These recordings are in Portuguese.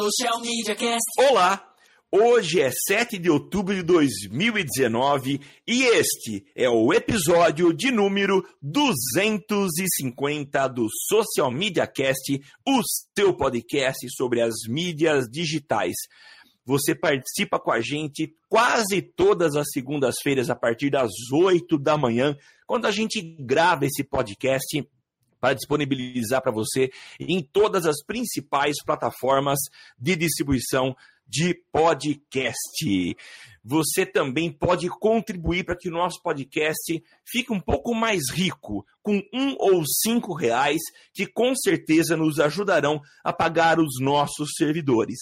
Social Media Cast. Olá! Hoje é 7 de outubro de 2019 e este é o episódio de número 250 do Social Media Cast, o seu podcast sobre as mídias digitais. Você participa com a gente quase todas as segundas-feiras a partir das 8 da manhã, quando a gente grava esse podcast para disponibilizar para você em todas as principais plataformas de distribuição de podcast. Você também pode contribuir para que o nosso podcast fique um pouco mais rico, com um ou cinco reais, que com certeza nos ajudarão a pagar os nossos servidores.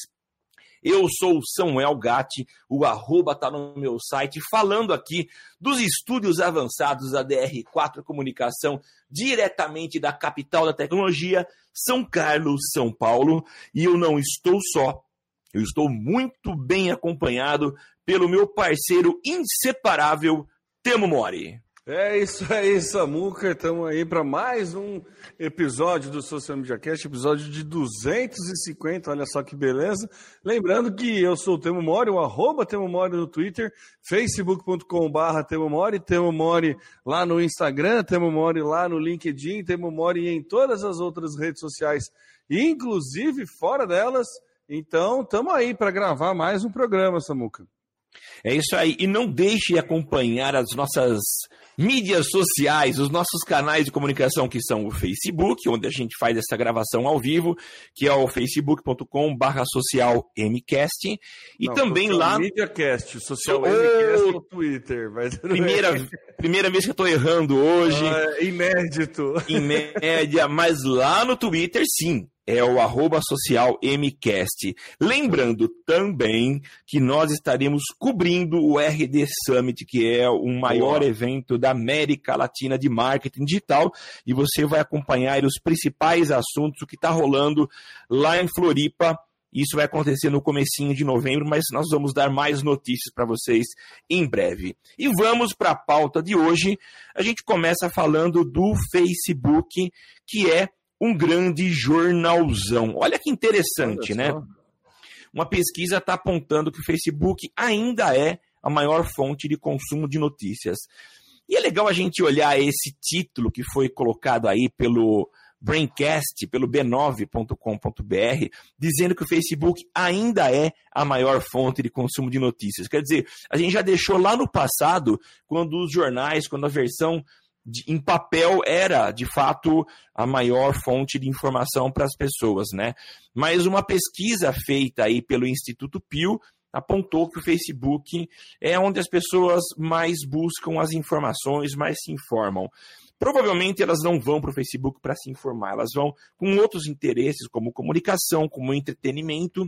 Eu sou o Samuel Gatti, o arroba está no meu site, falando aqui dos estúdios avançados da DR4 Comunicação, diretamente da capital da tecnologia, São Carlos, São Paulo. E eu não estou só, eu estou muito bem acompanhado pelo meu parceiro inseparável, Temo Mori. É isso aí, Samuca. Estamos aí para mais um episódio do Social Media Cast, episódio de 250. Olha só que beleza. Lembrando que eu sou o Temo Mori, o arroba Temo Mori no Twitter, facebook.com.br Temo Mori, Temo Mori lá no Instagram, Temo Mori lá no LinkedIn, Temo Mori em todas as outras redes sociais, inclusive fora delas. Então, estamos aí para gravar mais um programa, Samuca. É isso aí. E não deixe de acompanhar as nossas mídias sociais, os nossos canais de comunicação, que são o Facebook, onde a gente faz essa gravação ao vivo, que é o facebook.com barra social mcast, e Não, também lá... MediaCast, social Oh! No Twitter. Mas... Primeira, primeira vez que eu estou errando hoje, Ah, inédito. em média, mas lá no Twitter, sim, é o arroba social MCast. Lembrando também que nós estaremos cobrindo o RD Summit, que é o maior evento da América Latina de marketing digital, e você vai acompanhar os principais assuntos, o que está rolando lá em Floripa. Isso vai acontecer no comecinho de novembro, mas nós vamos dar mais notícias para vocês em breve. E vamos para a pauta de hoje. A gente começa falando do Facebook, que é um grande jornalzão. Olha que interessante, Olha né? Uma pesquisa está apontando que o Facebook ainda é a maior fonte de consumo de notícias. E é legal a gente olhar esse título que foi colocado aí pelo Braincast, pelo b9.com.br, dizendo que o Facebook ainda é a maior fonte de consumo de notícias. Quer dizer, a gente já deixou lá no passado, quando os jornais, quando a versão de- em papel era, de fato, a maior fonte de informação para as pessoas, né? Mas uma pesquisa feita aí pelo Instituto Pew apontou que o Facebook é onde as pessoas mais buscam as informações, mais se informam. Provavelmente elas não vão para o Facebook para se informar, elas vão com outros interesses, como comunicação, como entretenimento,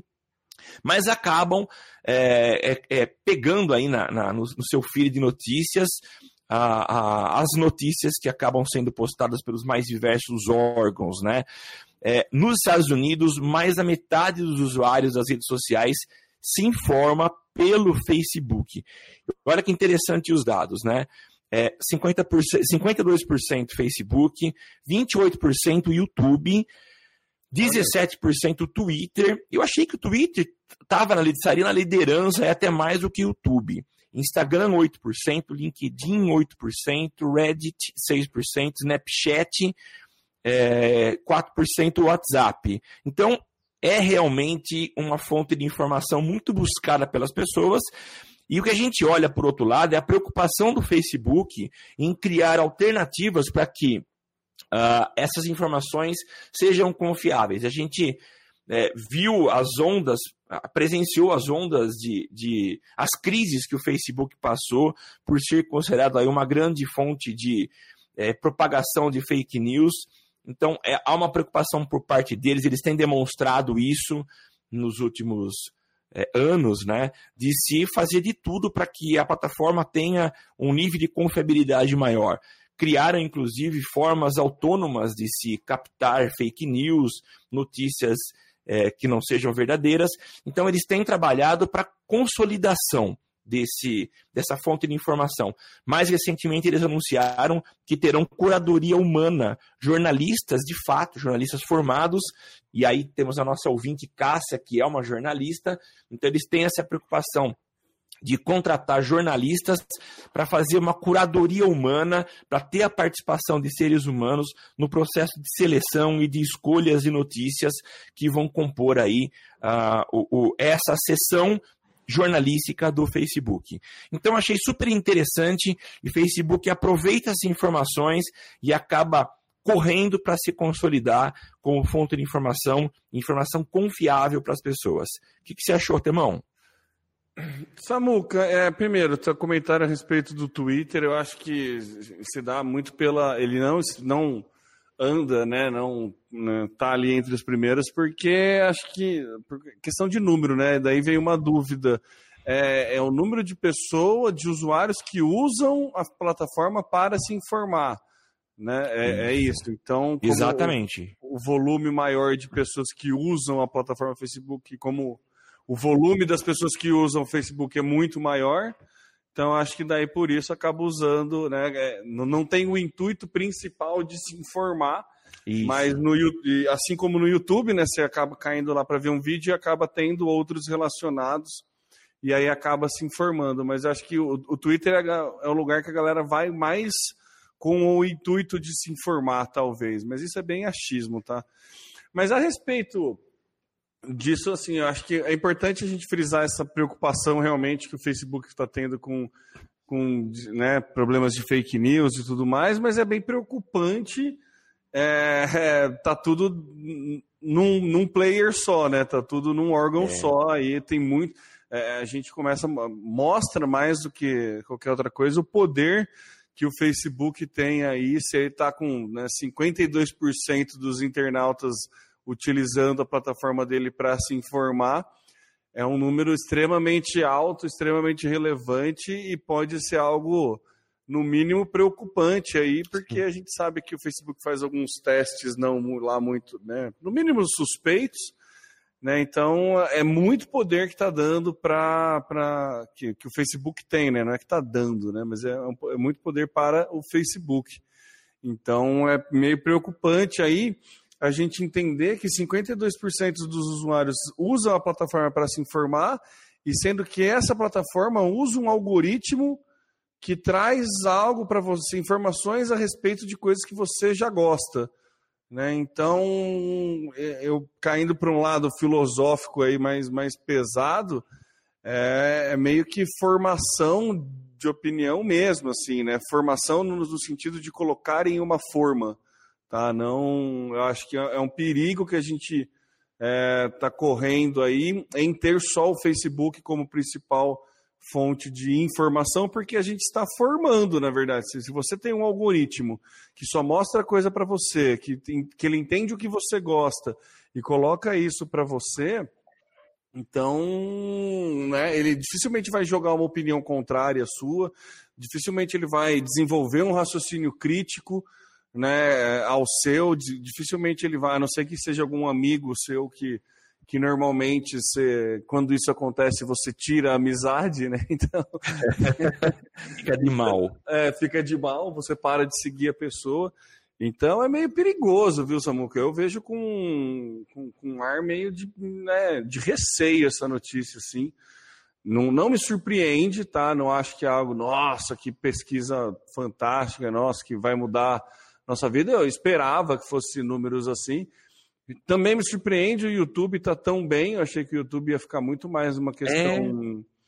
mas acabam é, é, pegando aí na- na- no, no seu feed de notícias a- a- as notícias que acabam sendo postadas pelos mais diversos órgãos, né? É, nos Estados Unidos, mais da metade dos usuários das redes sociais se informa pelo Facebook. Olha que interessante os dados, né? É, 50%, 52% Facebook, 28% YouTube, 17% Twitter. Eu achei que o Twitter estava na, estaria na liderança é até mais do que o YouTube. Instagram 8%, LinkedIn 8%, Reddit 6%, Snapchat é, 4% WhatsApp. Então, é realmente uma fonte de informação muito buscada pelas pessoas. E o que a gente olha, por outro lado, é a preocupação do Facebook em criar alternativas para que ah, essas informações sejam confiáveis. A gente é, viu as ondas, presenciou as ondas de, de as crises que o Facebook passou por ser considerado aí uma grande fonte de é, propagação de fake news. Então, é, há uma preocupação por parte deles, eles têm demonstrado isso nos últimos é, anos, né, de se fazer de tudo para que a plataforma tenha um nível de confiabilidade maior. Criaram, inclusive, formas autônomas de se captar fake news, notícias é, que não sejam verdadeiras. Então, eles têm trabalhado para consolidação desse, dessa fonte de informação. Mais recentemente, eles anunciaram que terão curadoria humana, jornalistas de fato, jornalistas formados, e aí temos a nossa ouvinte Cássia, que é uma jornalista, então eles têm essa preocupação de contratar jornalistas para fazer uma curadoria humana, para ter a participação de seres humanos no processo de seleção e de escolhas e notícias que vão compor aí uh, o, o, essa sessão jornalística do Facebook. Então achei super interessante e o Facebook aproveita essas informações e acaba correndo para se consolidar como fonte de informação, informação confiável para as pessoas. O que, que você achou, Temão? Samuca, é, primeiro, seu comentário a respeito do Twitter, eu acho que se dá muito pela. Ele não, não anda, né? Não né, tá ali entre os primeiros, porque acho que. questão de número, né? Daí veio uma dúvida. É, é o número de pessoas, de usuários que usam a plataforma para se informar. Né? É, é isso. Então, exatamente. O, o volume maior de pessoas que usam a plataforma Facebook como o volume das pessoas que usam o Facebook é muito maior, então acho que daí por isso acaba usando, né? É, não tem o intuito principal de se informar, isso. mas no assim como no YouTube, né? Você acaba caindo lá para ver um vídeo e acaba tendo outros relacionados e aí acaba se informando. Mas acho que o, o Twitter é, é o lugar que a galera vai mais com o intuito de se informar, talvez. Mas isso é bem achismo, tá? Mas a respeito disso, assim, eu acho que é importante a gente frisar essa preocupação realmente que o Facebook está tendo com, com né, problemas de fake news e tudo mais, mas é bem preocupante. É, é, tá tudo num, num, player só, né? Tá tudo num órgão é. só. Aí tem muito. É, a gente começa mostra mais do que qualquer outra coisa o poder que o Facebook tem aí. Se ele está com né, 52% dos internautas utilizando a plataforma dele para se informar. É um número extremamente alto, extremamente relevante e pode ser algo, no mínimo, preocupante aí, porque a gente sabe que o Facebook faz alguns testes não lá muito, né, no mínimo suspeitos, né? Então é muito poder que está dando para que, que, o Facebook tem, né? Não é que está dando, né? Mas é, é muito poder para o Facebook. Então é meio preocupante aí a gente entender que 52% dos usuários usam a plataforma para se informar, e sendo que essa plataforma usa um algoritmo que traz algo para você, informações a respeito de coisas que você já gosta. Né? Então, é, eu caindo para um lado filosófico aí mais, mais pesado, é, é, meio que formação de opinião mesmo, assim, né? Formação no, no sentido de colocar em uma forma. Tá? Não, eu acho que é, é um perigo que a gente está é, correndo aí em ter só o Facebook como principal fonte de informação, porque a gente está formando, na verdade. Se, se você tem um algoritmo que só mostra coisa para você, que, que ele entende o que você gosta e coloca isso para você, então, né, ele dificilmente vai jogar uma opinião contrária à sua, dificilmente ele vai desenvolver um raciocínio crítico né, ao seu, dificilmente ele vai, a não ser que seja algum amigo seu que, que normalmente você, quando isso acontece você tira a amizade, né? Então fica de mal. É, fica de mal, você para de seguir a pessoa. Então é meio perigoso, viu, Samuca? Eu vejo com, com, com um ar meio de, né, de receio essa notícia, assim. Não, não me surpreende, tá? Não acho que é algo, nossa, que pesquisa fantástica, nossa, que vai mudar nossa vida. Eu esperava que fosse números assim. Também me surpreende o YouTube está tão bem. Eu achei que o YouTube ia ficar muito mais uma questão, é.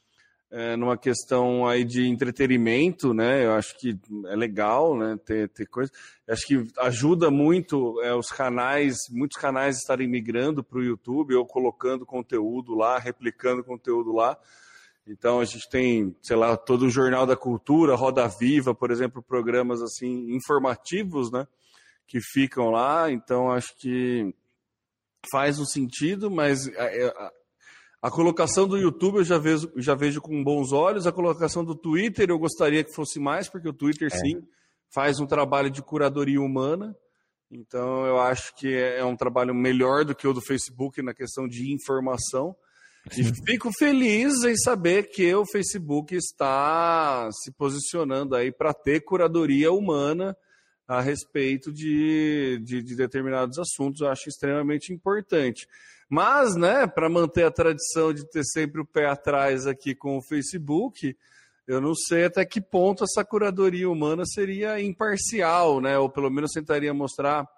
É, numa questão aí de entretenimento, né? Eu acho que é legal, né? Ter, ter coisa. Eu acho que ajuda muito é, os canais, muitos canais estarem migrando para o YouTube ou colocando conteúdo lá, replicando conteúdo lá. Então a gente tem, sei lá, todo o Jornal da Cultura, Roda Viva, por exemplo, programas assim informativos, né, que ficam lá. Então acho que faz um sentido, mas a, a, a, colocação do YouTube eu já vejo, já vejo com bons olhos. A colocação do Twitter eu gostaria que fosse mais, porque o Twitter é. sim faz um trabalho de curadoria humana. Então eu acho que é, é um trabalho melhor do que o do Facebook na questão de informação. E fico feliz em saber que o Facebook está se posicionando aí para ter curadoria humana a respeito de, de, de, determinados assuntos. Eu acho extremamente importante. Mas, né, para manter a tradição de ter sempre o pé atrás aqui com o Facebook, eu não sei até que ponto essa curadoria humana seria imparcial, né? Ou pelo menos tentaria mostrar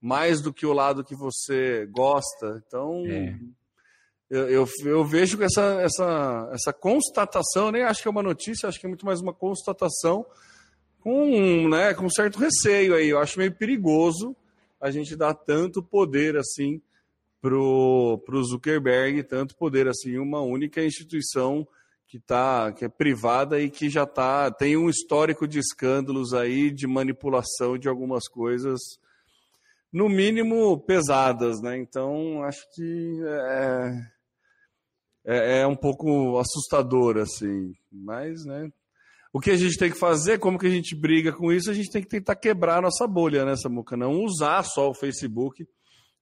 mais do que o lado que você gosta. Então, é. Eu, eu, eu, vejo essa, essa, essa constatação, nem acho que é uma notícia, acho que é muito mais uma constatação com, né, com certo receio aí. Eu acho meio perigoso a gente dar tanto poder assim pro, pro Zuckerberg, tanto poder assim, uma única instituição que tá que é privada e que já tá tem um histórico de escândalos aí de manipulação de algumas coisas no mínimo pesadas, né? Então acho que é, é, é, um pouco assustador assim, mas né? O que a gente tem que fazer, como que a gente briga com isso, a gente tem que tentar quebrar a nossa bolha, né, Samuca? Não usar só o Facebook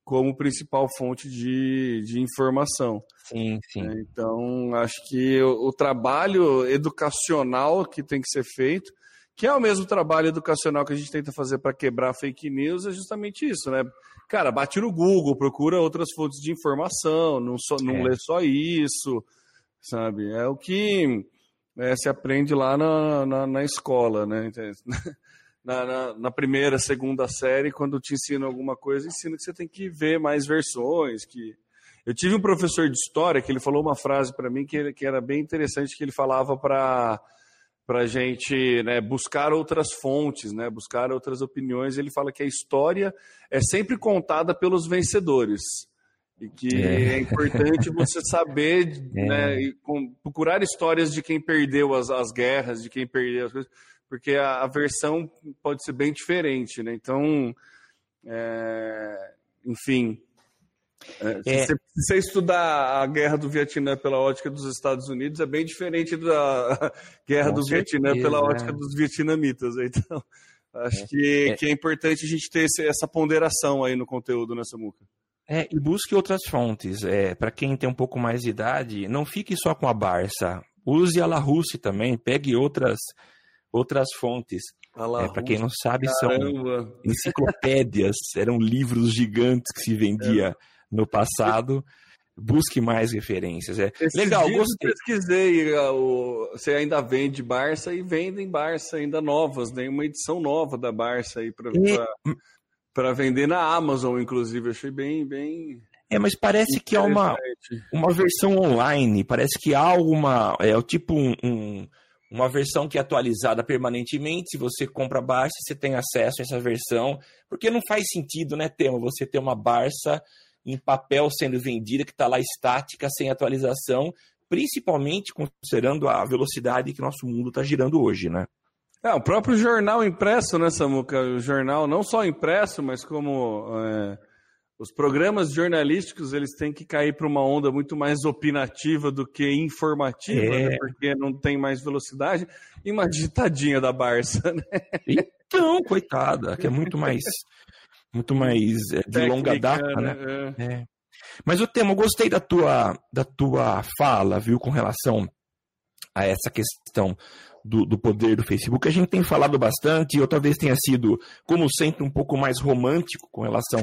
como principal fonte de, de informação. Sim, sim. É, então, acho que o, o, trabalho educacional que tem que ser feito, que é o mesmo trabalho educacional que a gente tenta fazer para quebrar fake news, é justamente isso, né? Cara, bate no Google, procura outras fontes de informação, não, só, não é. lê só isso, sabe? É o que é, se aprende lá na, na, na escola, né? na, na, na, primeira, segunda série, quando te ensina alguma coisa, ensina que você tem que ver mais versões. que Eu tive um professor de história que ele falou uma frase para mim que, que era bem interessante, que ele falava para para a gente né, buscar outras fontes, né, buscar outras opiniões. Ele fala que a história é sempre contada pelos vencedores e que é, é importante você saber, é. né, procurar histórias de quem perdeu as, as guerras, de quem perdeu as coisas, porque a, a versão pode ser bem diferente, né? Então, é, enfim, é, é. Se, você, estudar a guerra do Vietnã pela ótica dos Estados Unidos, é bem diferente da guerra Com do certeza, Vietnã pela ótica dos vietnamitas. Então, acho é. Que, é. que é importante a gente ter esse, essa ponderação aí no conteúdo nessa muca. É, e busque outras fontes. É, Para quem tem um pouco mais de idade, não fique só com a Barça. Use a La Russe também, pegue outras outras fontes. É, para quem não sabe, Caramba. são enciclopédias, eram livros gigantes que se vendia é. No passado. Busque mais referências. É legal, gostei. pesquisei, uh, você ainda vende Barça e vendem Barça ainda novas, né? Uma edição nova da Barça aí para para vender na Amazon, inclusive. Achei bem, bem. É, mas parece que é uma, uma versão online. Parece que há alguma. É tipo um, um uma versão que é atualizada permanentemente. Se você compra Barça, você tem acesso a essa versão, porque não faz sentido, né, Tema, você ter uma Barça em papel sendo vendida que está lá estática, sem atualização, principalmente considerando a velocidade que nosso mundo está girando hoje, né? É, o próprio jornal impresso, né, Samuca? O jornal não só impresso, mas como é os programas jornalísticos eles têm que cair para uma onda muito mais opinativa do que informativa, né? é. né? porque não tem mais velocidade. Imagina tadinha da Barça, né? Então, coitada, que é muito mais muito mais é, de longa data, né? É. É. Mas o tema, eu gostei da tua da tua fala, viu, com relação a essa questão do, do, poder do Facebook. A gente tem falado bastante, eu talvez tenha sido, como sempre, um pouco mais romântico com relação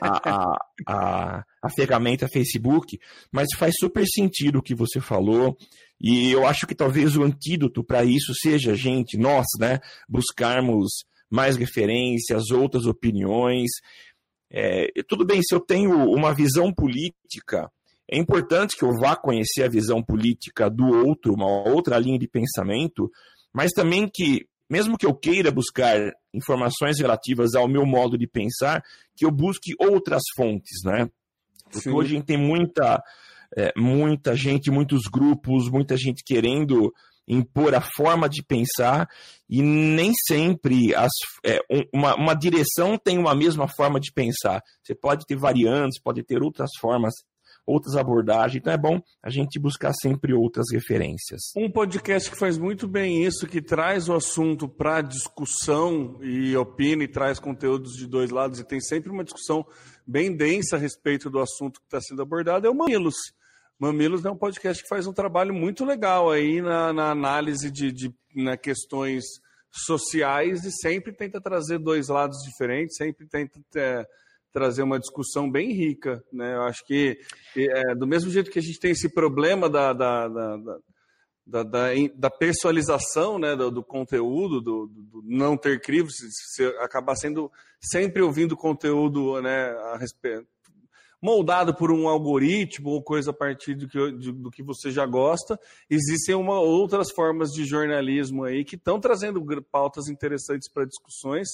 à a, a, a, ferramenta Facebook, mas faz super sentido o que você falou. E eu acho que talvez o antídoto para isso seja, gente, nós, né, buscarmos mais referências, outras opiniões. É, tudo bem, se eu tenho uma visão política é importante que eu vá conhecer a visão política do outro, uma outra linha de pensamento, mas também que, mesmo que eu queira buscar informações relativas ao meu modo de pensar, que eu busque outras fontes, né? Porque Sim. hoje a gente tem muita, é, muita gente, muitos grupos, muita gente querendo impor a forma de pensar e nem sempre as, é, uma, uma direção tem uma mesma forma de pensar. Você pode ter variantes, pode ter outras formas outras abordagens. Então é bom a gente buscar sempre outras referências. Um podcast que faz muito bem isso, que traz o assunto para discussão e opina e traz conteúdos de dois lados e tem sempre uma discussão bem densa a respeito do assunto que está sendo abordado, é o Mamilos. Mamilos é um podcast que faz um trabalho muito legal aí na, na análise de, de na questões sociais e sempre tenta trazer dois lados diferentes, sempre tenta é, trazer uma discussão bem rica. Né? Eu acho que, é, do mesmo jeito que a gente tem esse problema da, da, da, da, da, da personalização né, do, do conteúdo, do, do, não ter crivos, você acabar sendo sempre ouvindo conteúdo né, a respeito moldado por um algoritmo ou coisa a partir do que, do que você já gosta. Existem uma, outras formas de jornalismo aí que estão trazendo pautas interessantes para discussões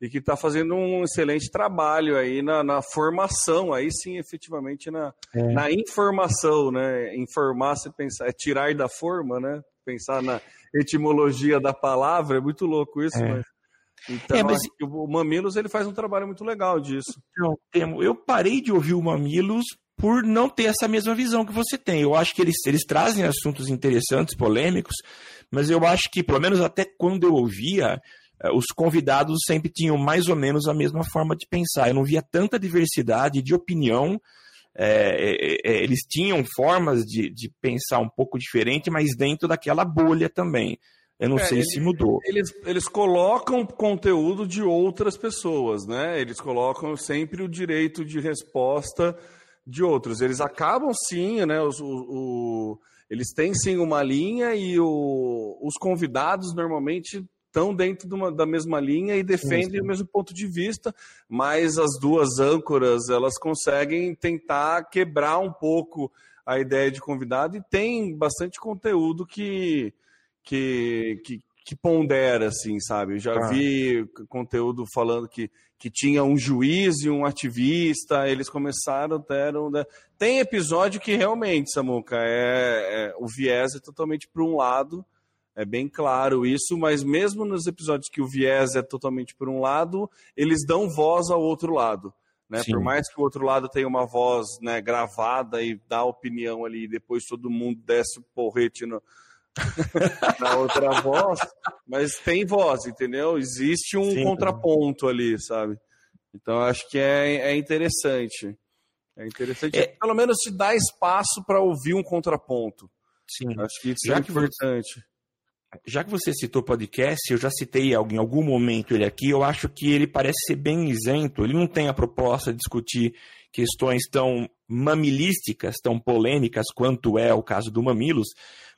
e que está fazendo um excelente trabalho aí na, na, formação, aí sim, efetivamente, na, é. na informação, né? Informar, você pensar, é tirar da forma, né? Pensar na etimologia da palavra, é muito louco isso, é. mas então, é, mas... o Mamilos ele faz um trabalho muito legal disso. Então, eu parei de ouvir o Mamilos por não ter essa mesma visão que você tem. Eu acho que eles, eles trazem assuntos interessantes, polêmicos, mas eu acho que, pelo menos até quando eu ouvia, eh, os convidados sempre tinham mais ou menos a mesma forma de pensar. Eu não via tanta diversidade de opinião. É, é, eles tinham formas de, de pensar um pouco diferente, mas dentro daquela bolha também. Eu não é, sei se mudou. Eles, eles colocam conteúdo de outras pessoas, né? Eles colocam sempre o direito de resposta de outros. Eles acabam sim, né? Os, o, o eles têm sim uma linha e o, os convidados normalmente estão dentro de uma, da mesma linha e defendem o mesmo ponto de vista, mas as duas âncoras elas conseguem tentar quebrar um pouco a ideia de convidado e tem bastante conteúdo que que, que, que pondera, assim, sabe? Eu já ah. vi conteúdo falando que, que tinha um juiz e um ativista, eles começaram, deram... Né? Tem episódio que realmente, Samuca, é, é o viés é totalmente para um lado, é bem claro isso, mas mesmo nos episódios que o viés é totalmente por um lado, eles dão voz ao outro lado. Né? Por mais que o outro lado tenha uma voz né, gravada e dá opinião ali, e depois todo mundo desce o porrete no, na outra voz, mas tem voz, entendeu? Existe um Sim, contraponto é. ali, sabe? Então acho que é, é interessante. É interessante, é... pelo menos te dá espaço para ouvir um contraponto. Sim. Acho que isso já é importante. Você, já que você citou podcast, eu já citei em algum momento ele aqui, eu acho que ele parece ser bem isento, ele não tem a proposta de discutir questões tão mamilísticas, tão polêmicas quanto é o caso do Mamilos,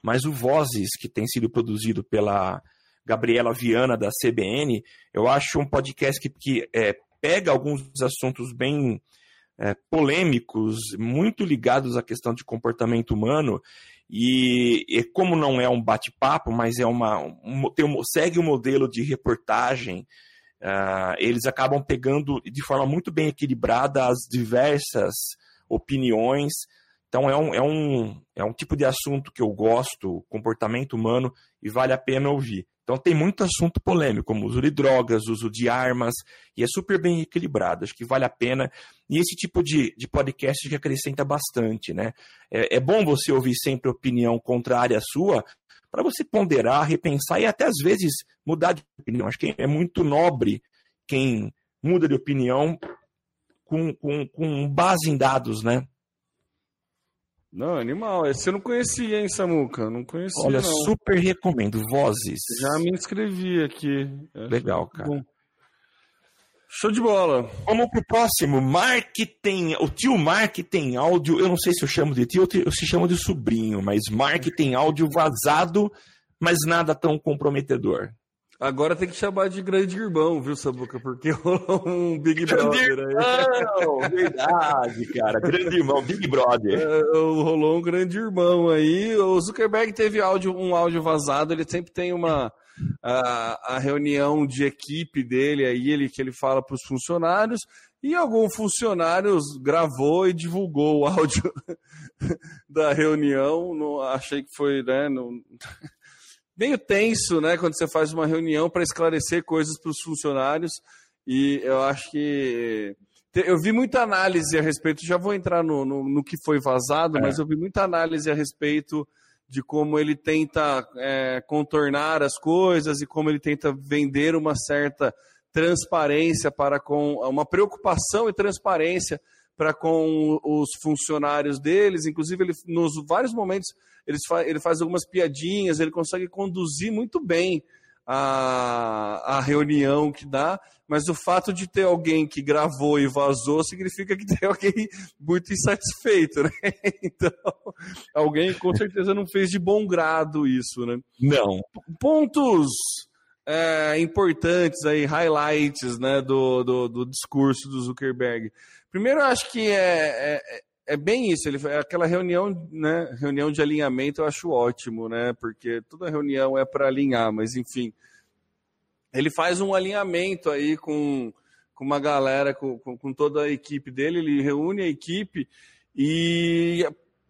mas o Vozes, que tem sido produzido pela Gabriela Viana, da CBN, eu acho um podcast que, que é, pega alguns assuntos bem é, polêmicos, muito ligados à questão de comportamento humano, e, e como não é um bate-papo, mas é uma um, tem um, segue o um modelo de reportagem, uh, eles acabam pegando de forma muito bem equilibrada as diversas opiniões então é um, é, um, é um tipo de assunto que eu gosto, comportamento humano, e vale a pena ouvir. Então tem muito assunto polêmico, como uso de drogas, uso de armas, e é super bem equilibrado, acho que vale a pena. E esse tipo de, de podcast que acrescenta bastante, né? É, é bom você ouvir sempre opinião contrária à sua, para você ponderar, repensar e até às vezes mudar de opinião. Acho que é muito nobre quem muda de opinião com, com, com base em dados, né? Não, animal. Esse eu não conhecia, hein, Samuca? Não conhecia. Olha, não. super recomendo. Vozes. Já me inscrevi aqui. Legal, cara. Bom. Show de bola. Vamos pro próximo. Mark tem. O tio Mark tem áudio. Eu não sei se eu chamo de tio ou se chamo de sobrinho, mas Mark tem áudio vazado, mas nada tão comprometedor. Agora tem que chamar de grande irmão, viu, Sabuca? Porque rolou um Big Brother aí. verdade, cara. Grande irmão, Big Brother. É, rolou um grande irmão aí. O Zuckerberg teve áudio, um áudio vazado, ele sempre tem uma. A, a reunião de equipe dele aí, ele, que ele fala para os funcionários, e algum funcionário gravou e divulgou o áudio da reunião. Não, achei que foi, né? Não, meio tenso, né, quando você faz uma reunião para esclarecer coisas para os funcionários. E eu acho que eu vi muita análise a respeito. Já vou entrar no, no, no que foi vazado, é. mas eu vi muita análise a respeito de como ele tenta é, contornar as coisas e como ele tenta vender uma certa transparência para com uma preocupação e transparência para com os funcionários deles. Inclusive, ele, nos vários momentos, ele faz, ele faz algumas piadinhas, ele consegue conduzir muito bem a, a reunião que dá, mas o fato de ter alguém que gravou e vazou significa que tem alguém muito insatisfeito, né? Então, alguém com certeza não fez de bom grado isso, né? Não. Pontos é, importantes aí, highlights né, do, do, do, discurso do Zuckerberg. Primeiro, eu acho que é, é, é bem isso. Ele, aquela reunião, né, reunião de alinhamento, eu acho ótimo, né? Porque toda reunião é para alinhar, mas enfim, ele faz um alinhamento aí com, com uma galera, com, com, com toda a equipe dele. Ele reúne a equipe e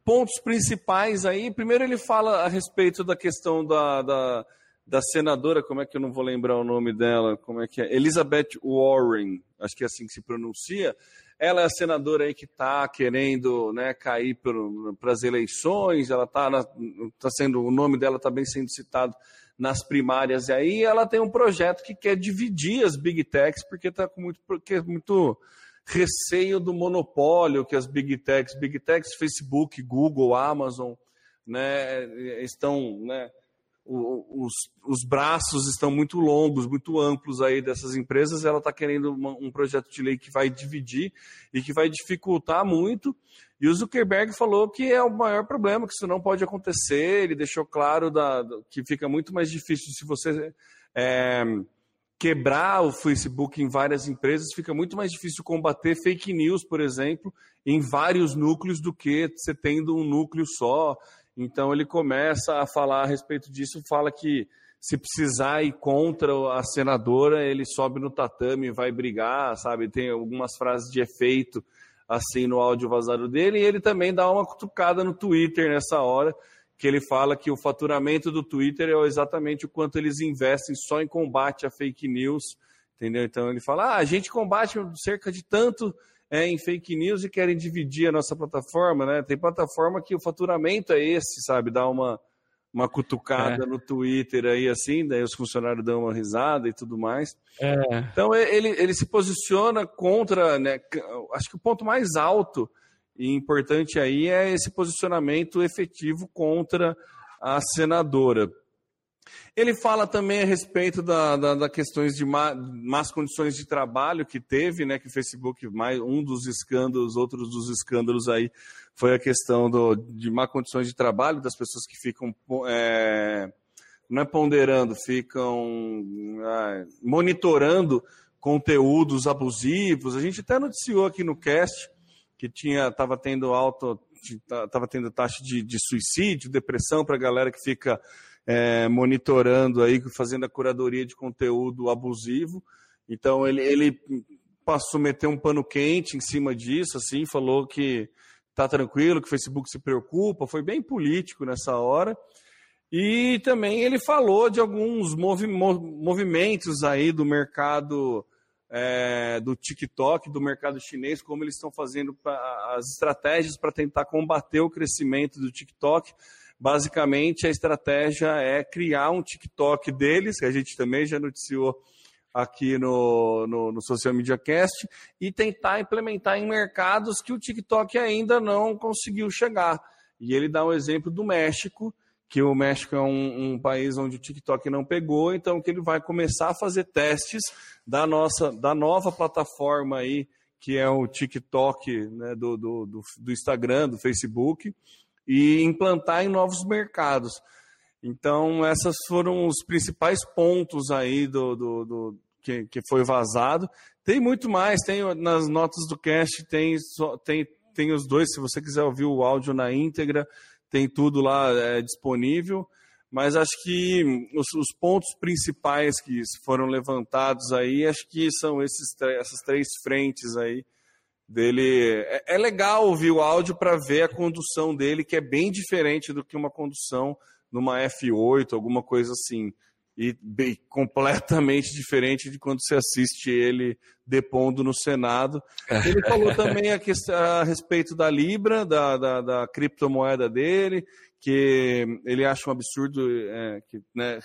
pontos principais aí. Primeiro, ele fala a respeito da questão da, da da senadora, como é que eu não vou lembrar o nome dela? Como é que é? Elizabeth Warren, acho que é assim que se pronuncia. Ela é a senadora aí que está querendo né, cair para as eleições, ela está tá sendo, o nome dela está bem sendo citado nas primárias e aí ela tem um projeto que quer dividir as big techs, porque está com muito, porque muito receio do monopólio que as big techs, big techs, Facebook, Google, Amazon, né, estão, né, os, os braços estão muito longos, muito amplos aí dessas empresas, ela está querendo uma, um projeto de lei que vai dividir e que vai dificultar muito. E o Zuckerberg falou que é o maior problema, que isso não pode acontecer. Ele deixou claro da, que fica muito mais difícil se você é, quebrar o Facebook em várias empresas, fica muito mais difícil combater fake news, por exemplo, em vários núcleos do que você tendo um núcleo só. Então ele começa a falar a respeito disso, fala que se precisar ir contra a senadora, ele sobe no tatame e vai brigar, sabe? Tem algumas frases de efeito assim no áudio vazado dele, e ele também dá uma cutucada no Twitter nessa hora, que ele fala que o faturamento do Twitter é exatamente o quanto eles investem só em combate a fake news, entendeu? Então ele fala: ah, a gente combate cerca de tanto é, em fake news e querem dividir a nossa plataforma, né? Tem plataforma que o faturamento é esse, sabe? Dá uma, uma cutucada é. no Twitter aí, assim, daí os funcionários dão uma risada e tudo mais. É. Então ele, ele se posiciona contra, né? Acho que o ponto mais alto e importante aí é esse posicionamento efetivo contra a senadora. Ele fala também a respeito da, da, da questões de má, más condições de trabalho que teve, né? Que o Facebook, mais um dos escândalos, outros dos escândalos aí, foi a questão do, de má condições de trabalho das pessoas que ficam é, não é ponderando, ficam é, monitorando conteúdos abusivos. A gente até noticiou aqui no cast que tinha estava tendo alto estava tendo taxa de, de suicídio, depressão para a galera que fica é, monitorando aí, fazendo a curadoria de conteúdo abusivo. Então ele, ele passou a meter um pano quente em cima disso, assim, falou que tá tranquilo, que o Facebook se preocupa, foi bem político nessa hora. E também ele falou de alguns movi movimentos aí do mercado é, do TikTok, do mercado chinês, como eles estão fazendo pra, as estratégias para tentar combater o crescimento do TikTok. Basicamente, a estratégia é criar um TikTok deles, que a gente também já noticiou aqui no, no, no, Social Media Cast, e tentar implementar em mercados que o TikTok ainda não conseguiu chegar. E ele dá um exemplo do México, que o México é um, um, país onde o TikTok não pegou, então que ele vai começar a fazer testes da nossa da nova plataforma aí, que é o TikTok né, do, do, do, do Instagram, do Facebook, e implantar em novos mercados. Então, esses foram os principais pontos aí do, do, do que, que, foi vazado. Tem muito mais, tem nas notas do cast, tem, tem, tem os dois, se você quiser ouvir o áudio na íntegra, tem tudo lá é, disponível. Mas acho que os, os, pontos principais que foram levantados aí, acho que são esses, essas três frentes aí dele. É, é legal ouvir o áudio para ver a condução dele, que é bem diferente do que uma condução numa F8, alguma coisa assim. E bem, completamente diferente de quando você assiste ele depondo no Senado. Ele falou também a, questão, a respeito da Libra, da, da, da, criptomoeda dele, que ele acha um absurdo, é, que né,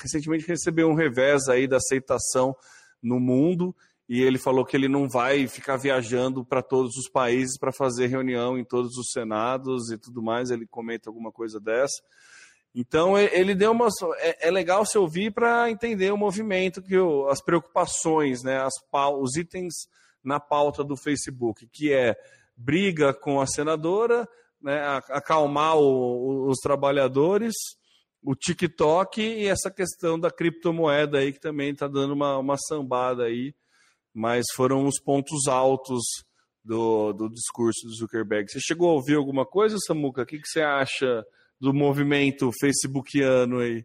recentemente recebeu um revés aí da aceitação no mundo e ele falou que ele não vai ficar viajando para todos os países para fazer reunião em todos os senados e tudo mais. Ele comenta alguma coisa dessa. Então ele deu uma. É, é legal se ouvir para entender o movimento, que as preocupações, né, as, os itens na pauta do Facebook, que é briga com a senadora, né, acalmar o, os trabalhadores, o TikTok e essa questão da criptomoeda aí, que também está dando uma, uma sambada aí mas foram os pontos altos do, do discurso do Zuckerberg. Você chegou a ouvir alguma coisa, Samuca? O que, que você acha do movimento facebookiano aí?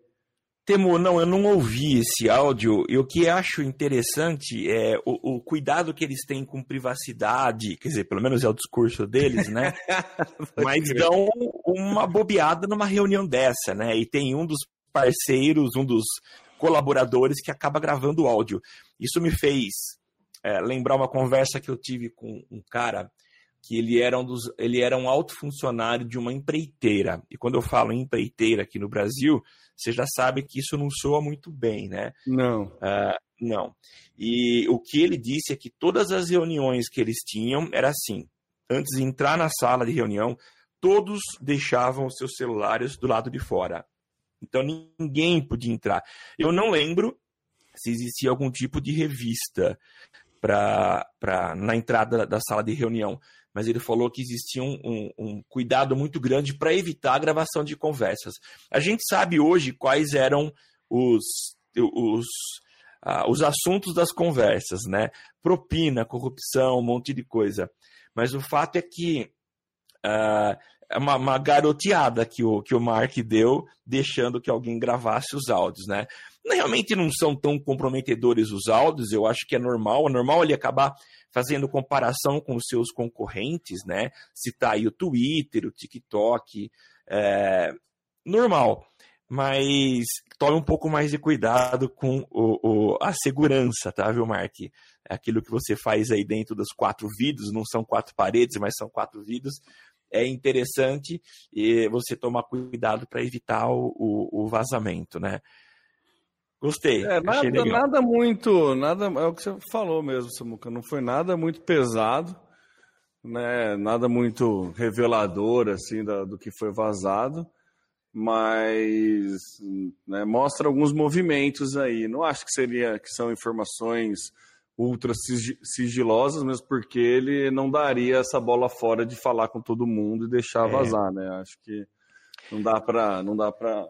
Temo, não, eu não ouvi esse áudio. E o que acho interessante é o, o, cuidado que eles têm com privacidade, quer dizer, pelo menos é o discurso deles, né? Mas dão uma bobeada numa reunião dessa, né? E tem um dos parceiros, um dos colaboradores que acaba gravando o áudio. Isso me fez é, lembrar uma conversa que eu tive com um cara que ele era um, dos, ele era um alto funcionário de uma empreiteira. E quando eu falo empreiteira aqui no Brasil, você já sabe que isso não soa muito bem, né? Não. Uh, não. E o que ele disse é que todas as reuniões que eles tinham era assim: antes de entrar na sala de reunião, todos deixavam os seus celulares do lado de fora. Então ninguém podia entrar. Eu não lembro se existia algum tipo de revista pra, pra, na entrada da sala de reunião. Mas ele falou que existia um, um, um cuidado muito grande para evitar a gravação de conversas. A gente sabe hoje quais eram os, os, uh, os assuntos das conversas, né? Propina, corrupção, um monte de coisa. Mas o fato é que é uma, uma, garoteada que o, que o Mark deu, deixando que alguém gravasse os áudios, né? Realmente não são tão comprometedores os áudios, eu acho que é normal. É normal ele acabar fazendo comparação com os seus concorrentes, né? Citar aí o Twitter, o TikTok, é, normal. Mas tome um pouco mais de cuidado com o, o, a segurança, tá, viu, Mark? Aquilo que você faz aí dentro dos quatro vidros, não são quatro paredes, mas são quatro vidros é interessante e você tomar cuidado para evitar o, o, o, vazamento, né? Gostei. É, nada, nada muito, nada é o que você falou mesmo, Samuca. Não foi nada muito pesado, né? Nada muito revelador assim do, do que foi vazado, mas né, mostra alguns movimentos aí. Não acho que seria que são informações ultra sigilosas, mesmo porque ele não daria essa bola fora de falar com todo mundo e deixar é. vazar, né? Acho que não dá para não dá para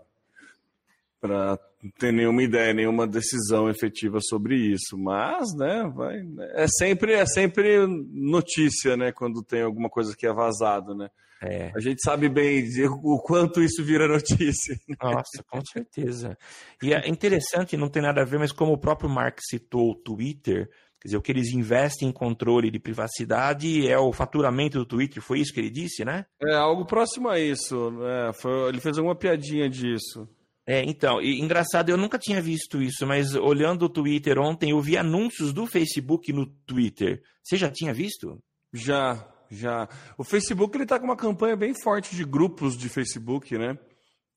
para ter nenhuma ideia, nenhuma decisão efetiva sobre isso, mas, né, vai, é sempre é sempre notícia, né, quando tem alguma coisa que é vazado, né? É. A gente sabe bem o quanto isso vira notícia. Né? Nossa, com certeza. E é interessante, não tem nada a ver, mas como o próprio Mark citou o Twitter, quer dizer, o que eles investem em controle de privacidade é o faturamento do Twitter, foi isso que ele disse, né? É, algo próximo a isso. É, foi, ele fez alguma piadinha disso. É, então, e, engraçado, eu nunca tinha visto isso, mas olhando o Twitter ontem, eu vi anúncios do Facebook no Twitter. Você já tinha visto? Já, já. O Facebook ele tá com uma campanha bem forte de grupos de Facebook, né?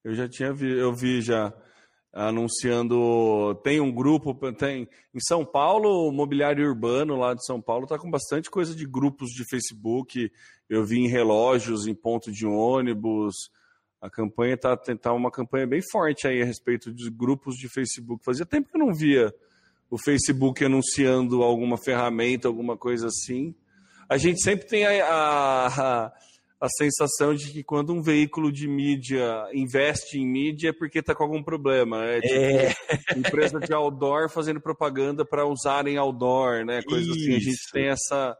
Eu já tinha vi, eu vi já anunciando, tem um grupo, tem em São Paulo, o Mobiliário Urbano lá de São Paulo tá com bastante coisa de grupos de Facebook. Eu vi em relógios, em ponto de ônibus. A campanha tá, tá uma campanha bem forte aí a respeito de grupos de Facebook. Fazia tempo que eu não via o Facebook anunciando alguma ferramenta, alguma coisa assim a gente sempre tem a, a, a, sensação de que quando um veículo de mídia investe em mídia é porque está com algum problema. É tipo é. empresa de outdoor fazendo propaganda para usarem outdoor, né? Coisa assim. A gente tem essa,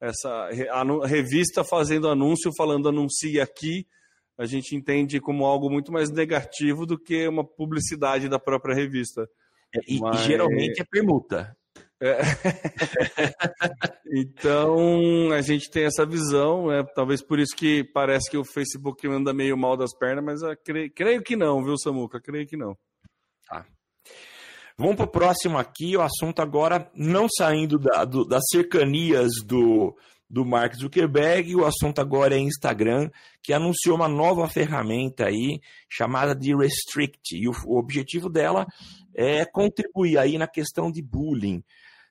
essa a revista fazendo anúncio, falando anuncie aqui. A gente entende como algo muito mais negativo do que uma publicidade da própria revista. E, Mas... geralmente é permuta. É. então a gente tem essa visão, né? talvez por isso que parece que o Facebook anda meio mal das pernas, mas ah, creio, creio que não, viu, Samuca? Creio que não. Tá. Vamos para o próximo aqui, o assunto agora não saindo da, do, das cercanias do, do Mark Zuckerberg, o assunto agora é Instagram, que anunciou uma nova ferramenta aí chamada de Restrict, e o, o objetivo dela é contribuir aí na questão de bullying.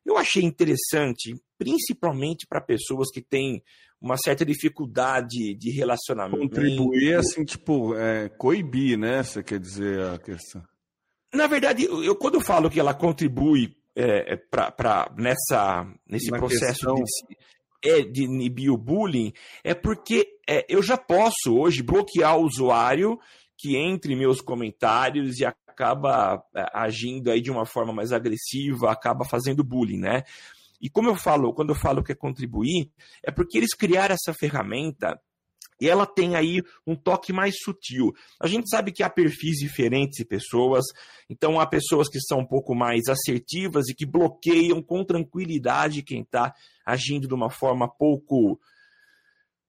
eu achei interessante, principalmente para pessoas que têm uma certa dificuldade de relacionamento. Contribuir, assim, tipo, é, coibir, né? Você quer dizer a questão. Na verdade, eu, quando eu falo que ela contribui é, é para nessa nesse Na processo questão... de, é, de inibir o bullying, é porque é, eu já posso hoje bloquear o usuário que entre meus comentários e acaba é, agindo aí de uma forma mais agressiva, acaba fazendo bullying, né? E como eu falo, quando eu falo que é contribuir, é porque eles criaram essa ferramenta e ela tem aí um toque mais sutil. A gente sabe que há perfis diferentes de pessoas, então há pessoas que são um pouco mais assertivas e que bloqueiam com tranquilidade quem está agindo de uma forma pouco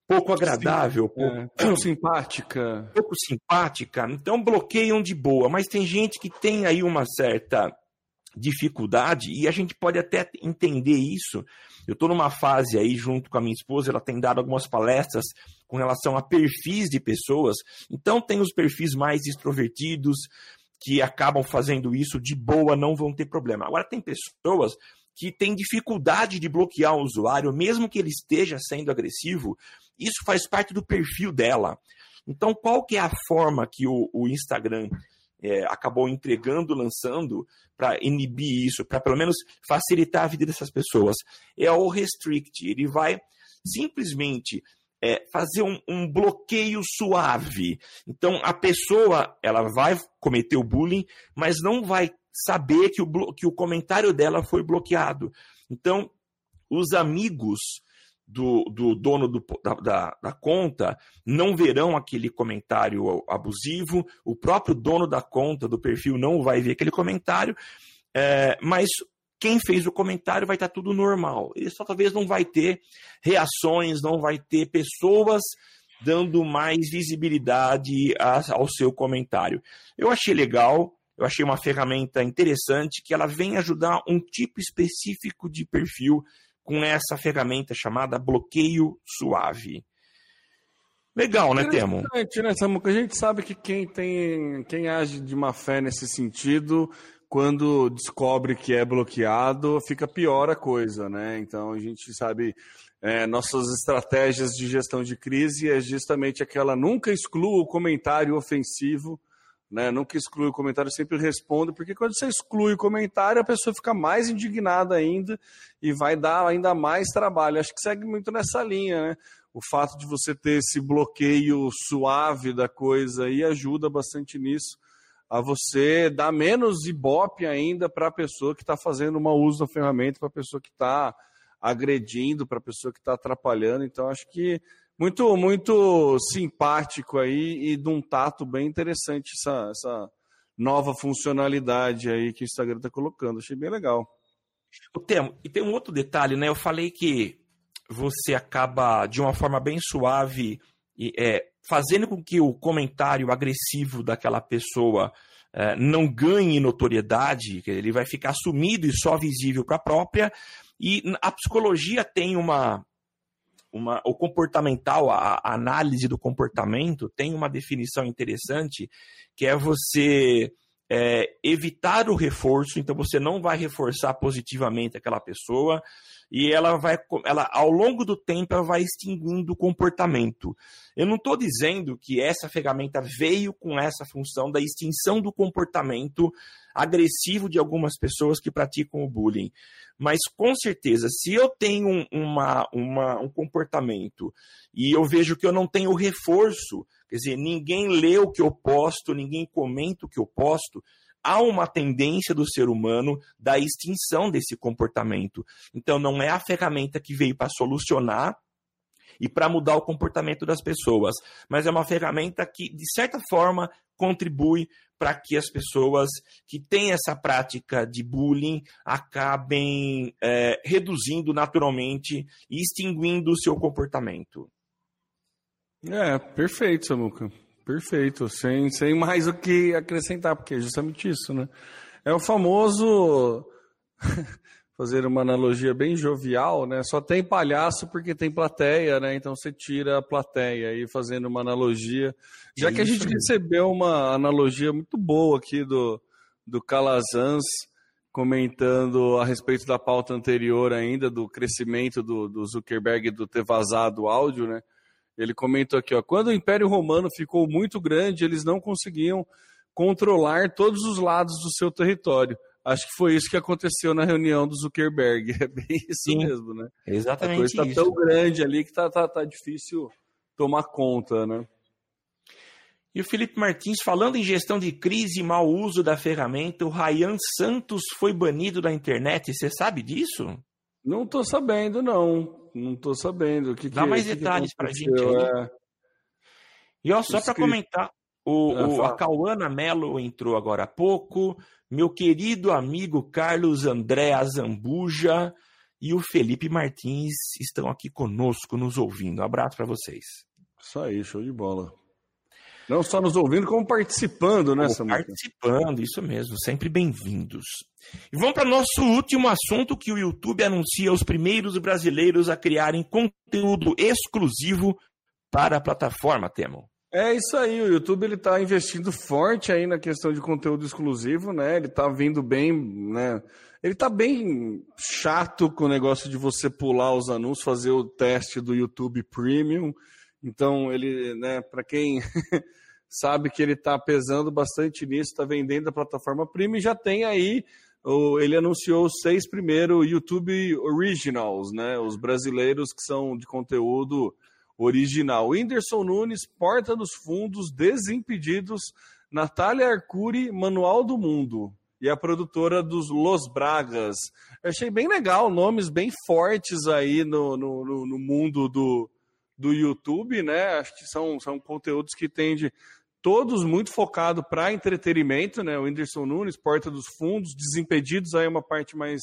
pouco agradável, Sim, pouco, é, simpática. Pouco simpática, então bloqueiam de boa, mas tem gente que tem aí uma certa dificuldade e a gente pode até entender isso. Eu estou numa fase aí junto com a minha esposa, ela tem dado algumas palestras com relação a perfis de pessoas. Então tem os perfis mais extrovertidos que acabam fazendo isso de boa, não vão ter problema. Agora tem pessoas que têm dificuldade de bloquear o usuário, mesmo que ele esteja sendo agressivo, isso faz parte do perfil dela. Então, qual que é a forma que o, o Instagram é, acabou entregando, lançando, para inibir isso, para pelo menos facilitar a vida dessas pessoas? É o Restrict. Ele vai simplesmente é, fazer um, um, bloqueio suave. Então, a pessoa ela vai cometer o bullying, mas não vai saber que o, que o comentário dela foi bloqueado. Então, os amigos do, do dono do, da, da, da, conta não verão aquele comentário abusivo, o próprio dono da conta, do perfil, não vai ver aquele comentário, é, mas quem fez o comentário vai estar tudo normal. Ele só talvez não vai ter reações, não vai ter pessoas dando mais visibilidade a, ao seu comentário. Eu achei legal, eu achei uma ferramenta interessante que ela vem ajudar um tipo específico de perfil com essa ferramenta chamada bloqueio suave. Legal, né, Temo? né, Samuca? A gente sabe que quem tem, quem age de má fé nesse sentido, quando descobre que é bloqueado, fica pior a coisa, né? Então a gente sabe é, nossas estratégias de gestão de crise é justamente aquela nunca exclua o comentário ofensivo né? Nunca exclui o comentário, sempre responde, porque quando você exclui o comentário, a pessoa fica mais indignada ainda e vai dar ainda mais trabalho. Acho que segue muito nessa linha, né? O fato de você ter esse bloqueio suave da coisa aí ajuda bastante nisso, a você dar menos ibope ainda para a pessoa que está fazendo mau uso da ferramenta, para a pessoa que está agredindo, para a pessoa que está atrapalhando. Então, acho que muito, muito simpático aí e de um tato bem interessante essa, essa nova funcionalidade aí que o Instagram está colocando. Achei bem legal. O Temo, e tem um outro detalhe, né? Eu falei que você acaba de uma forma bem suave é, fazendo com que o comentário agressivo daquela pessoa é, não ganhe notoriedade, ele vai ficar sumido e só visível para a própria. E a psicologia tem uma, uma, o comportamental, a, a, análise do comportamento tem uma definição interessante, que é você é, evitar o reforço, então você não vai reforçar positivamente aquela pessoa, e ela vai, ela, ao longo do tempo, ela vai extinguindo o comportamento. Eu não estou dizendo que essa ferramenta veio com essa função da extinção do comportamento agressivo de algumas pessoas que praticam o bullying. Mas com certeza, se eu tenho uma, uma, um comportamento e eu vejo que eu não tenho reforço, quer dizer, ninguém lê o que eu posto, ninguém comenta o que eu posto, há uma tendência do ser humano da extinção desse comportamento. Então, não é a ferramenta que veio para solucionar e para mudar o comportamento das pessoas, mas é uma ferramenta que, de certa forma, contribui para que as pessoas que têm essa prática de bullying acabem é, reduzindo naturalmente e extinguindo o seu comportamento. É, perfeito, Samuca. Perfeito. Sem, sem mais o que acrescentar, porque é justamente isso, né? É o famoso. fazer uma analogia bem jovial, né? Só tem palhaço porque tem plateia, né? Então você tira a plateia e fazendo uma analogia. Já que a gente recebeu uma analogia muito boa aqui do, do Calazans comentando a respeito da pauta anterior ainda, do crescimento do, do Zuckerberg do ter vazado o áudio, né? Ele comentou aqui, ó, quando o Império Romano ficou muito grande, eles não conseguiam controlar todos os lados do seu território. Acho que foi isso que aconteceu na reunião do Zuckerberg. É bem isso Sim, mesmo, né? Exatamente. A coisa está tão grande ali que tá, tá, tá difícil tomar conta, né? E o Felipe Martins, falando em gestão de crise e mau uso da ferramenta, o Ryan Santos foi banido da internet. Você sabe disso? Não estou sabendo, não. Não estou sabendo. O que Dá que, mais detalhes para a gente aí. É... E ó, só para comentar, o, ah, o, a Cauana Mello entrou agora há pouco, meu querido amigo Carlos André Azambuja e o Felipe Martins estão aqui conosco, nos ouvindo. Um abraço para vocês. Isso aí, show de bola. Não só nos ouvindo, como participando, né, Samuel? Participando, isso mesmo, sempre bem-vindos. E vamos para nosso último assunto, que o YouTube anuncia os primeiros brasileiros a criarem conteúdo exclusivo para a plataforma, Temo. É isso aí, o YouTube ele está investindo forte aí na questão de conteúdo exclusivo, né? Ele está vindo bem, né? Ele está bem chato com o negócio de você pular os anúncios, fazer o teste do YouTube Premium. Então, ele, né, para quem sabe que ele está pesando bastante nisso, está vendendo a plataforma Premium e já tem aí, ele anunciou seis primeiros YouTube Originals, né, os brasileiros que são de conteúdo original. Whindersson Nunes, Porta dos Fundos, Desimpedidos, Natália Arcuri, Manual do Mundo e a produtora dos Los Bragas. Eu achei bem legal, nomes bem fortes aí no, no, no mundo do, do YouTube, né? Acho que são, são conteúdos que tende todos muito focado para entretenimento, né? O Whindersson Nunes, Porta dos Fundos, Desimpedidos aí é uma parte mais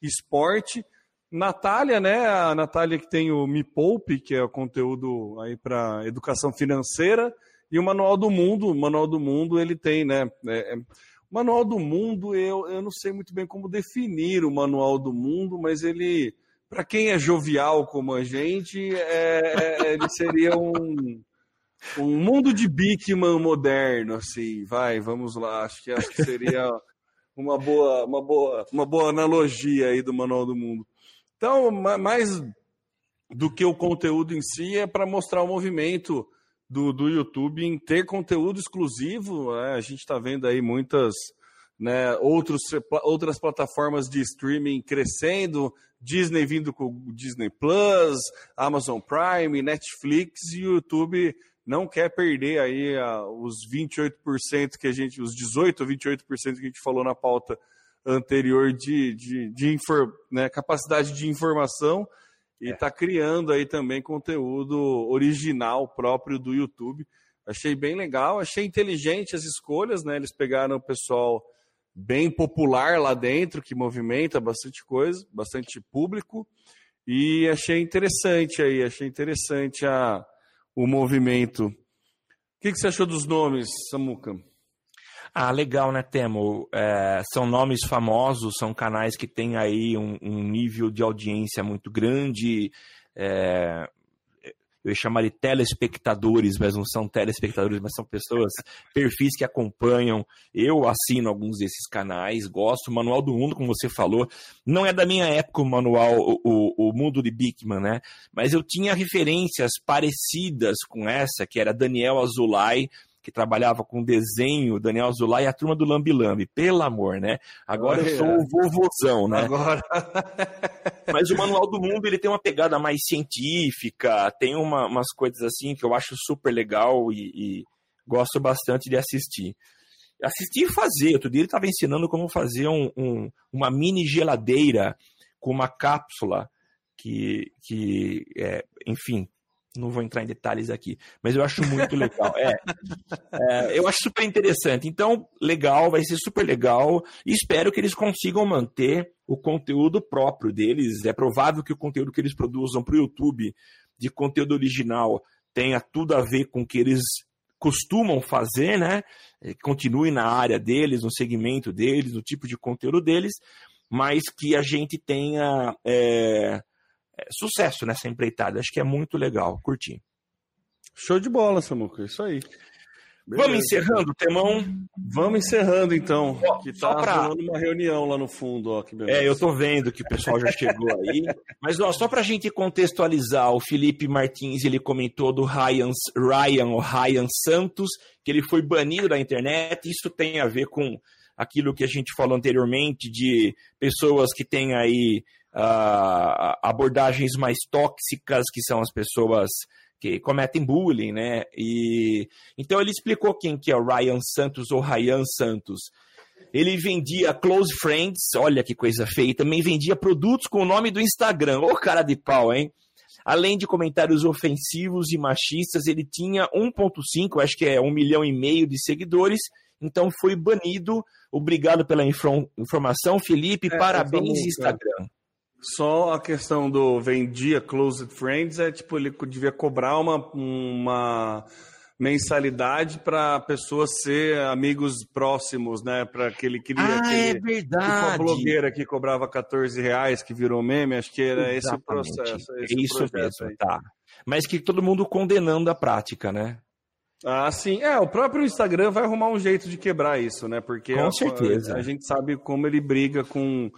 esporte. Natália, né? A Natália que tem o Me Poupe, que é o conteúdo aí para educação financeira, e o Manual do Mundo. O Manual do Mundo ele tem, né? É, é, o Manual do Mundo, eu, eu não sei muito bem como definir o Manual do Mundo, mas ele para quem é jovial como a gente, é, é, ele seria um, um mundo de Bigman moderno, assim, vai, vamos lá, acho que, acho que seria uma boa, uma, boa, uma boa analogia aí do Manual do Mundo. Então, mais do que o conteúdo em si, é para mostrar o movimento do, do YouTube em ter conteúdo exclusivo, né? a gente está vendo aí muitas né, outros, outras plataformas de streaming crescendo, Disney vindo com o Disney Plus, Amazon Prime, Netflix e o YouTube não quer perder aí os 28% que a gente, os 18 ou 28% que a gente falou na pauta anterior de, de, de infor, né, capacidade de informação e está é. Tá criando aí também conteúdo original próprio do YouTube. Achei bem legal, achei inteligente as escolhas, né? Eles pegaram o pessoal bem popular lá dentro, que movimenta bastante coisa, bastante público. E achei interessante aí, achei interessante a, o movimento. O que, que você achou dos nomes, Samuca? Ah, legal, né, Temo? É, são nomes famosos, são canais que têm aí um, um nível de audiência muito grande. É, eu chamaria de telespectadores, mas não são telespectadores, mas são pessoas, perfis que acompanham. Eu assino alguns desses canais, gosto. O Manual do Mundo, como você falou, não é da minha época o manual, o, o, o Mundo de Bigman, né? Mas eu tinha referências parecidas com essa, que era Daniel Azulay, que trabalhava com desenho, Daniel Azulay e a turma do Lambi Lambi. Pelo amor, né? Agora eu sou o vovozão, né? Agora. Mas o Manual do Mundo ele tem uma pegada mais científica, tem uma, umas coisas assim que eu acho super legal e, e gosto bastante de assistir. Assistir e fazer. Outro dia ele estava ensinando como fazer um, um, uma mini geladeira com uma cápsula que, que é, enfim, não vou entrar em detalhes aqui, mas eu acho muito legal. É, é, eu acho super interessante. Então, legal, vai ser super legal. Espero que eles consigam manter o conteúdo próprio deles. É provável que o conteúdo que eles produzam para o YouTube de conteúdo original tenha tudo a ver com o que eles costumam fazer, né? Continue na área deles, no segmento deles, no tipo de conteúdo deles, mas que a gente tenha. É, é, sucesso nessa empreitada. Acho que é muito legal, curti. Show de bola, Samuca, isso aí. Beleza. Vamos encerrando, Temão? Vamos encerrando, então. Ó, que tá pra... rolando uma reunião lá no fundo, ó. É, eu tô vendo que o pessoal já chegou aí. Mas, ó, só pra gente contextualizar, o Felipe Martins, ele comentou do Ryan, Ryan, ou Ryan Santos, que ele foi banido da internet. Isso tem a ver com aquilo que a gente falou anteriormente de pessoas que têm aí uh, abordagens mais tóxicas, que são as pessoas que cometem bullying, né? E então ele explicou quem que é o Ryan Santos ou Ryan Santos. Ele vendia close friends, olha que coisa feia, também vendia produtos com o nome do Instagram. Ô cara de pau, hein? Além de comentários ofensivos e machistas, ele tinha 1.5, acho que é um milhão e meio de seguidores, então foi banido. Obrigado pela informação, Felipe. É, parabéns, Instagram. Só a questão do vendia Closed Friends é tipo, ele devia cobrar uma, uma mensalidade para pessoas ser amigos próximos, né? Para aquele queria. Ah, aquele, é verdade. Tipo a blogueira que cobrava 14 reais, que virou meme, acho que era Exatamente. esse processo. Esse é isso mesmo, aí. tá. Mas que todo mundo condenando a prática, né? Ah, sim. É, o próprio Instagram vai arrumar um jeito de quebrar isso, né? Porque com a, certeza. a gente sabe como ele briga com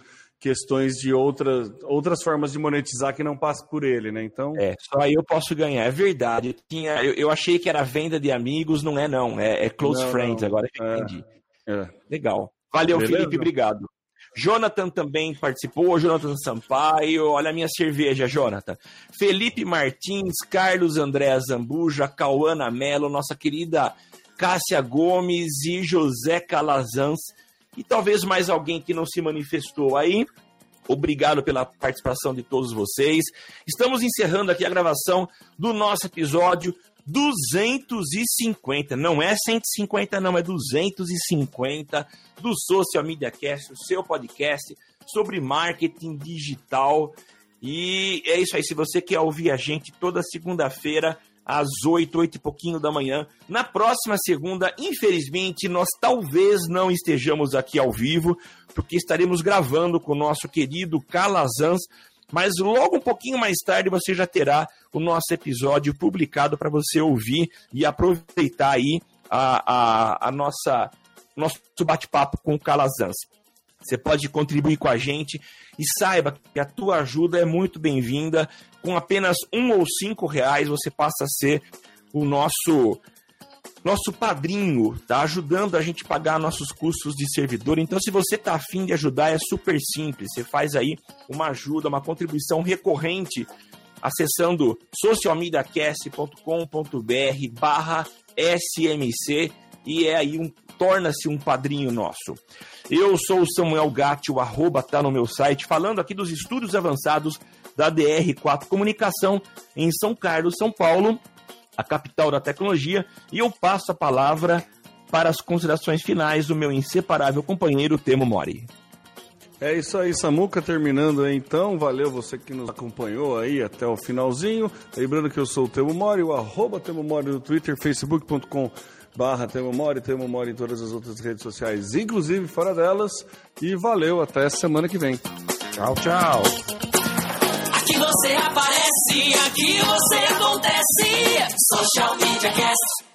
questões de outras, outras formas de monetizar que não passa por ele, né? Então. É, só aí eu posso ganhar. É verdade. Eu, tinha, eu, eu achei que era venda de amigos, não é, não. É, é close não, friends, não. agora eu é, entendi. É. Legal. Valeu, Beleza? Felipe, obrigado. Jonathan também participou, Jonathan Sampaio, olha a minha cerveja, Jonathan. Felipe Martins, Carlos André Zambuja, Cauana Mello, nossa querida Cássia Gomes e José Calazans e talvez mais alguém que não se manifestou aí. Obrigado pela participação de todos vocês. Estamos encerrando aqui a gravação do nosso episódio 250. Não é 150, não, é 250 do Social Media Cast, o seu podcast sobre marketing digital. E é isso aí. Se você quer ouvir a gente toda segunda-feira, às 8, 8 e pouquinho da manhã. Na próxima segunda, infelizmente, nós talvez não estejamos aqui ao vivo, porque estaremos gravando com o nosso querido Calazans, mas logo um pouquinho mais tarde você já terá o nosso episódio publicado para você ouvir e aproveitar aí a, a, a nossa nosso bate-papo com o Calazans. Você pode contribuir com a gente e saiba que a tua ajuda é muito bem-vinda. Com apenas um ou cinco reais você passa a ser o nosso nosso padrinho, tá ajudando a gente pagar nossos custos de servidor. Então, se você tá afim de ajudar, é super simples. Você faz aí uma ajuda, uma contribuição recorrente acessando socialmediacast.com.br barra SMC e é aí um torna-se um padrinho nosso. Eu sou o Samuel Gatti, o arroba tá no meu site, falando aqui dos estudos avançados da DR4 Comunicação em São Carlos, São Paulo, a capital da tecnologia, e eu passo a palavra para as considerações finais do meu inseparável companheiro Temo Mori. É isso aí, Samuca, terminando aí então. Valeu você que nos acompanhou aí até o finalzinho. Lembrando que eu sou o Temo Mori, o arroba Temo Mori no Twitter, facebook.com barra Temo Mori, Temo Mori em todas as outras redes sociais, inclusive fora delas. E valeu, até semana que vem. Tchau, tchau. Você aparece, aqui você acontece. Social Media Cast.